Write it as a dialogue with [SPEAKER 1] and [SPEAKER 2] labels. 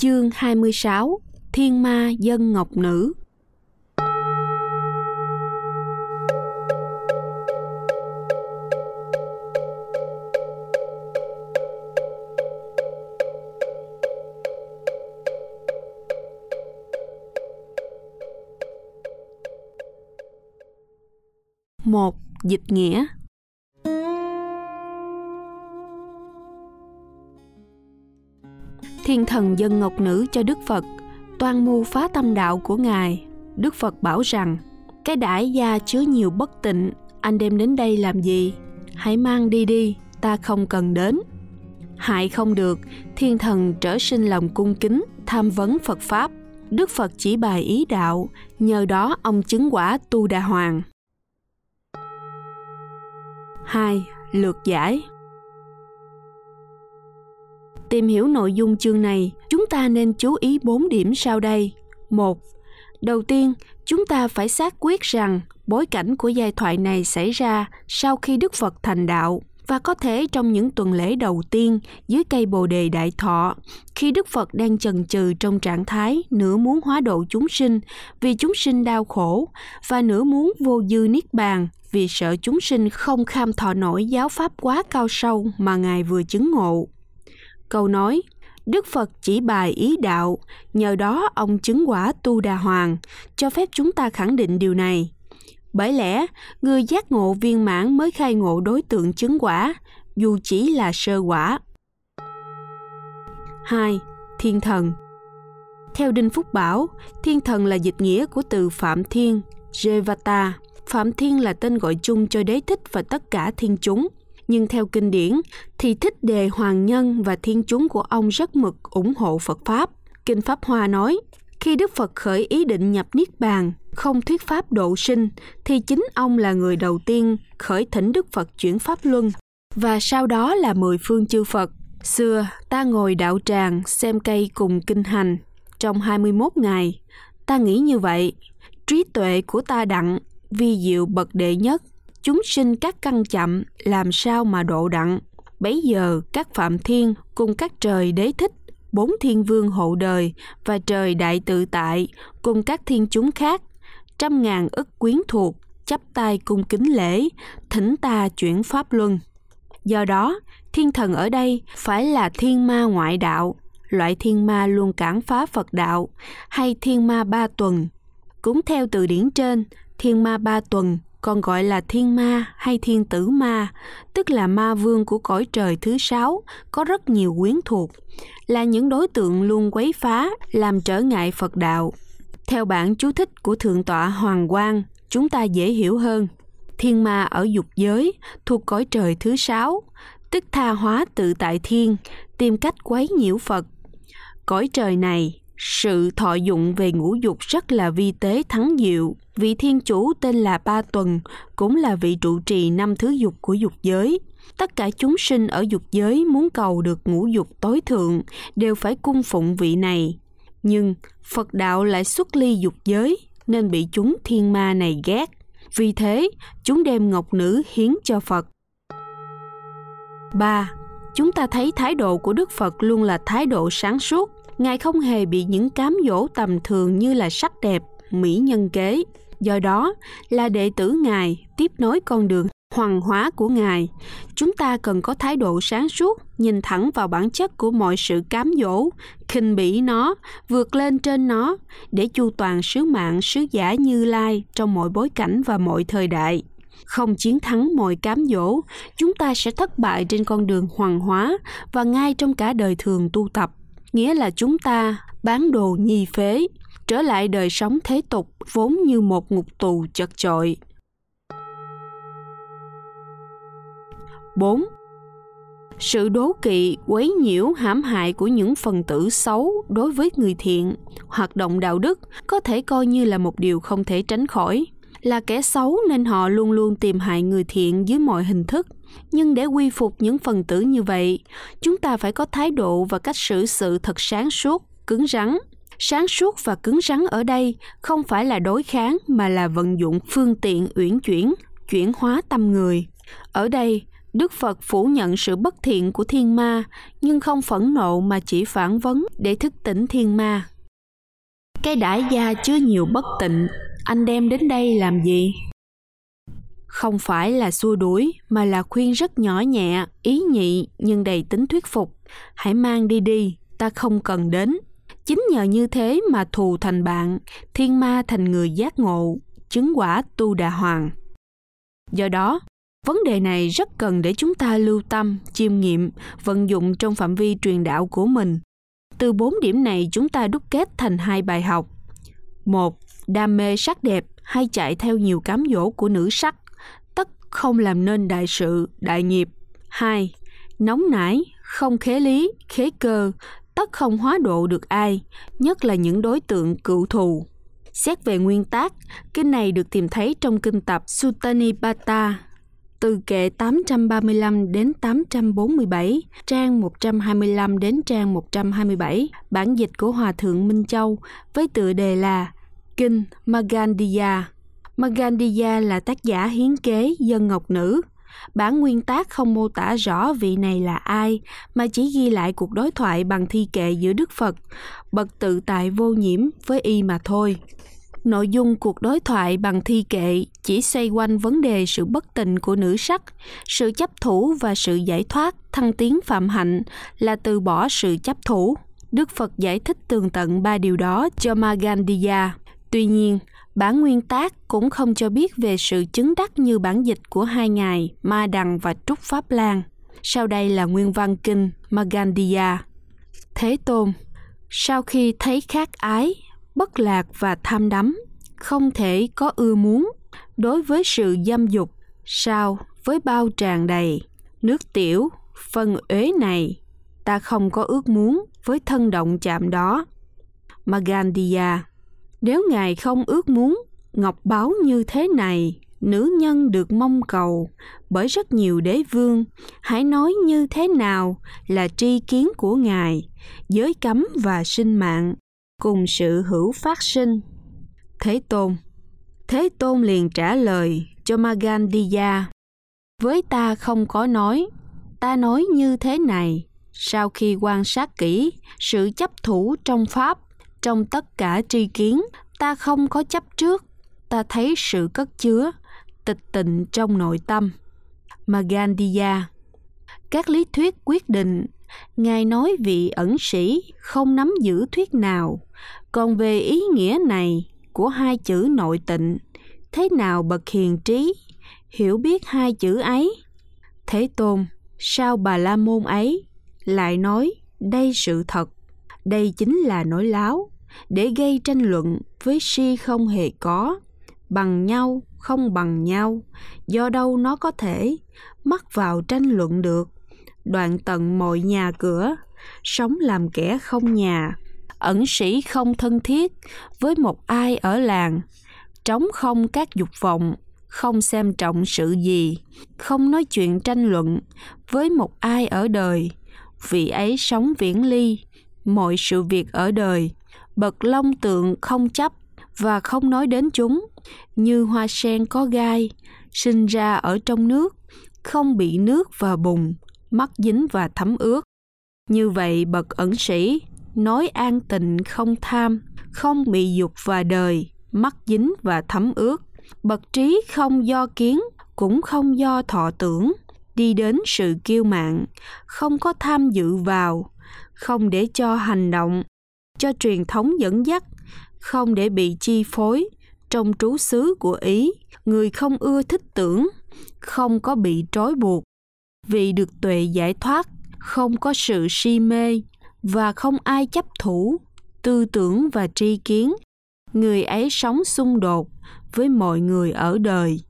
[SPEAKER 1] Chương 26 Thiên ma dân ngọc nữ. Một dịch nghĩa. Thiên thần dân ngọc nữ cho đức phật, toan mưu phá tâm đạo của ngài. Đức phật bảo rằng, cái đãi da chứa nhiều bất tịnh, anh đem đến đây làm gì? Hãy mang đi đi, ta không cần đến. Hại không được, thiên thần trở sinh lòng cung kính, tham vấn phật pháp. Đức phật chỉ bài ý đạo, nhờ đó ông chứng quả tu đà hoàng. 2. Lược giải. Tìm hiểu nội dung chương này, chúng ta nên chú ý 4 điểm sau đây. 1. Đầu tiên, chúng ta phải xác quyết rằng bối cảnh của giai thoại này xảy ra sau khi Đức Phật thành đạo và có thể trong những tuần lễ đầu tiên dưới cây bồ đề đại thọ khi đức phật đang chần chừ trong trạng thái nửa muốn hóa độ chúng sinh vì chúng sinh đau khổ và nửa muốn vô dư niết bàn vì sợ chúng sinh không kham thọ nổi giáo pháp quá cao sâu mà ngài vừa chứng ngộ câu nói Đức Phật chỉ bài ý đạo, nhờ đó ông chứng quả tu đà hoàng, cho phép chúng ta khẳng định điều này. Bởi lẽ, người giác ngộ viên mãn mới khai ngộ đối tượng chứng quả, dù chỉ là sơ quả. 2. Thiên thần Theo Đinh Phúc Bảo, thiên thần là dịch nghĩa của từ Phạm Thiên, Jevata. Phạm Thiên là tên gọi chung cho đế thích và tất cả thiên chúng. Nhưng theo kinh điển, thì thích đề hoàng nhân và thiên chúng của ông rất mực ủng hộ Phật Pháp. Kinh Pháp Hoa nói, khi Đức Phật khởi ý định nhập Niết Bàn, không thuyết pháp độ sinh, thì chính ông là người đầu tiên khởi thỉnh Đức Phật chuyển Pháp Luân, và sau đó là mười phương chư Phật. Xưa, ta ngồi đạo tràng xem cây cùng kinh hành, trong 21 ngày. Ta nghĩ như vậy, trí tuệ của ta đặng, vi diệu bậc đệ nhất, chúng sinh các căn chậm, làm sao mà độ đặng. Bấy giờ các phạm thiên cùng các trời đế thích bốn thiên vương hộ đời và trời đại tự tại cùng các thiên chúng khác, trăm ngàn ức quyến thuộc, chắp tay cung kính lễ, thỉnh ta chuyển pháp luân. Do đó, thiên thần ở đây phải là thiên ma ngoại đạo, loại thiên ma luôn cản phá Phật đạo, hay thiên ma ba tuần. Cũng theo từ điển trên, thiên ma ba tuần còn gọi là thiên ma hay thiên tử ma, tức là ma vương của cõi trời thứ sáu, có rất nhiều quyến thuộc, là những đối tượng luôn quấy phá, làm trở ngại Phật đạo. Theo bản chú thích của Thượng tọa Hoàng Quang, chúng ta dễ hiểu hơn. Thiên ma ở dục giới thuộc cõi trời thứ sáu, tức tha hóa tự tại thiên, tìm cách quấy nhiễu Phật. Cõi trời này, sự thọ dụng về ngũ dục rất là vi tế thắng diệu. Vị thiên chủ tên là Ba Tuần, cũng là vị trụ trì năm thứ dục của dục giới. Tất cả chúng sinh ở dục giới muốn cầu được ngũ dục tối thượng đều phải cung phụng vị này. Nhưng Phật đạo lại xuất ly dục giới nên bị chúng thiên ma này ghét. Vì thế, chúng đem ngọc nữ hiến cho Phật. 3. Chúng ta thấy thái độ của Đức Phật luôn là thái độ sáng suốt. Ngài không hề bị những cám dỗ tầm thường như là sắc đẹp, mỹ nhân kế. Do đó, là đệ tử Ngài tiếp nối con đường hoàng hóa của Ngài. Chúng ta cần có thái độ sáng suốt, nhìn thẳng vào bản chất của mọi sự cám dỗ, khinh bỉ nó, vượt lên trên nó, để chu toàn sứ mạng sứ giả Như Lai trong mọi bối cảnh và mọi thời đại. Không chiến thắng mọi cám dỗ, chúng ta sẽ thất bại trên con đường hoàng hóa và ngay trong cả đời thường tu tập. Nghĩa là chúng ta bán đồ nhi phế, trở lại đời sống thế tục vốn như một ngục tù chật chội. 4. Sự đố kỵ, quấy nhiễu, hãm hại của những phần tử xấu đối với người thiện, hoạt động đạo đức có thể coi như là một điều không thể tránh khỏi. Là kẻ xấu nên họ luôn luôn tìm hại người thiện dưới mọi hình thức. Nhưng để quy phục những phần tử như vậy, chúng ta phải có thái độ và cách xử sự thật sáng suốt, cứng rắn. Sáng suốt và cứng rắn ở đây không phải là đối kháng mà là vận dụng phương tiện uyển chuyển, chuyển hóa tâm người. Ở đây, Đức Phật phủ nhận sự bất thiện của thiên ma, nhưng không phẫn nộ mà chỉ phản vấn để thức tỉnh thiên ma. Cái đãi gia chứa nhiều bất tịnh, anh đem đến đây làm gì? Không phải là xua đuổi, mà là khuyên rất nhỏ nhẹ, ý nhị nhưng đầy tính thuyết phục. Hãy mang đi đi, ta không cần đến. Chính nhờ như thế mà thù thành bạn, thiên ma thành người giác ngộ, chứng quả tu đà hoàng. Do đó, vấn đề này rất cần để chúng ta lưu tâm, chiêm nghiệm, vận dụng trong phạm vi truyền đạo của mình. Từ bốn điểm này chúng ta đúc kết thành hai bài học. Một, đam mê sắc đẹp hay chạy theo nhiều cám dỗ của nữ sắc, tất không làm nên đại sự, đại nghiệp. Hai, nóng nảy, không khế lý, khế cơ, tất không hóa độ được ai, nhất là những đối tượng cựu thù. Xét về nguyên tác, kinh này được tìm thấy trong kinh tập Sutanipata, từ kệ 835 đến 847, trang 125 đến trang 127, bản dịch của Hòa Thượng Minh Châu với tựa đề là Kinh Magandiya. Magandiya là tác giả hiến kế dân ngọc nữ. Bản nguyên tác không mô tả rõ vị này là ai, mà chỉ ghi lại cuộc đối thoại bằng thi kệ giữa Đức Phật, bậc tự tại vô nhiễm với y mà thôi. Nội dung cuộc đối thoại bằng thi kệ chỉ xoay quanh vấn đề sự bất tình của nữ sắc, sự chấp thủ và sự giải thoát, thăng tiến phạm hạnh là từ bỏ sự chấp thủ. Đức Phật giải thích tường tận ba điều đó cho Magandiya. Tuy nhiên, bản nguyên tác cũng không cho biết về sự chứng đắc như bản dịch của hai ngài Ma Đằng và Trúc Pháp Lan. Sau đây là nguyên văn kinh Magandia. Thế Tôn, sau khi thấy khát ái, bất lạc và tham đắm, không thể có ưa muốn đối với sự dâm dục, sao với bao tràn đầy, nước tiểu, phân uế này, ta không có ước muốn với thân động chạm đó. Magandia nếu Ngài không ước muốn ngọc báo như thế này, nữ nhân được mong cầu bởi rất nhiều đế vương, hãy nói như thế nào là tri kiến của Ngài, giới cấm và sinh mạng, cùng sự hữu phát sinh. Thế Tôn Thế Tôn liền trả lời cho Magandhya, với ta không có nói, ta nói như thế này, sau khi quan sát kỹ sự chấp thủ trong Pháp trong tất cả tri kiến. Ta không có chấp trước. Ta thấy sự cất chứa, tịch tịnh trong nội tâm. Magandiya các lý thuyết quyết định, ngài nói vị ẩn sĩ không nắm giữ thuyết nào. Còn về ý nghĩa này của hai chữ nội tịnh, thế nào bậc hiền trí, hiểu biết hai chữ ấy? Thế tôn, sao bà la môn ấy lại nói đây sự thật? Đây chính là nói láo. Để gây tranh luận với si không hề có, bằng nhau, không bằng nhau. Do đâu nó có thể mắc vào tranh luận được? Đoạn tận mọi nhà cửa, sống làm kẻ không nhà. Ẩn sĩ không thân thiết với một ai ở làng. Trống không các dục vọng, không xem trọng sự gì. Không nói chuyện tranh luận với một ai ở đời. Vị ấy sống viễn ly mọi sự việc ở đời. Bậc long tượng không chấp và không nói đến chúng. Như hoa sen có gai, sinh ra ở trong nước, không bị nước và bùn, mắt dính và thấm ướt. Như vậy bậc ẩn sĩ nói an tịnh không tham, không bị dục và đời, mắt dính và thấm ướt. Bậc trí không do kiến, cũng không do thọ tưởng, đi đến sự kiêu mạn, không có tham dự vào không để cho hành động, cho truyền thống dẫn dắt, không để bị chi phối trong trú xứ của ý. Người không ưa thích tưởng, không có bị trói buộc. Vì được tuệ giải thoát, không có sự si mê và không ai chấp thủ, tư tưởng và tri kiến. Người ấy sống xung đột với mọi người ở đời.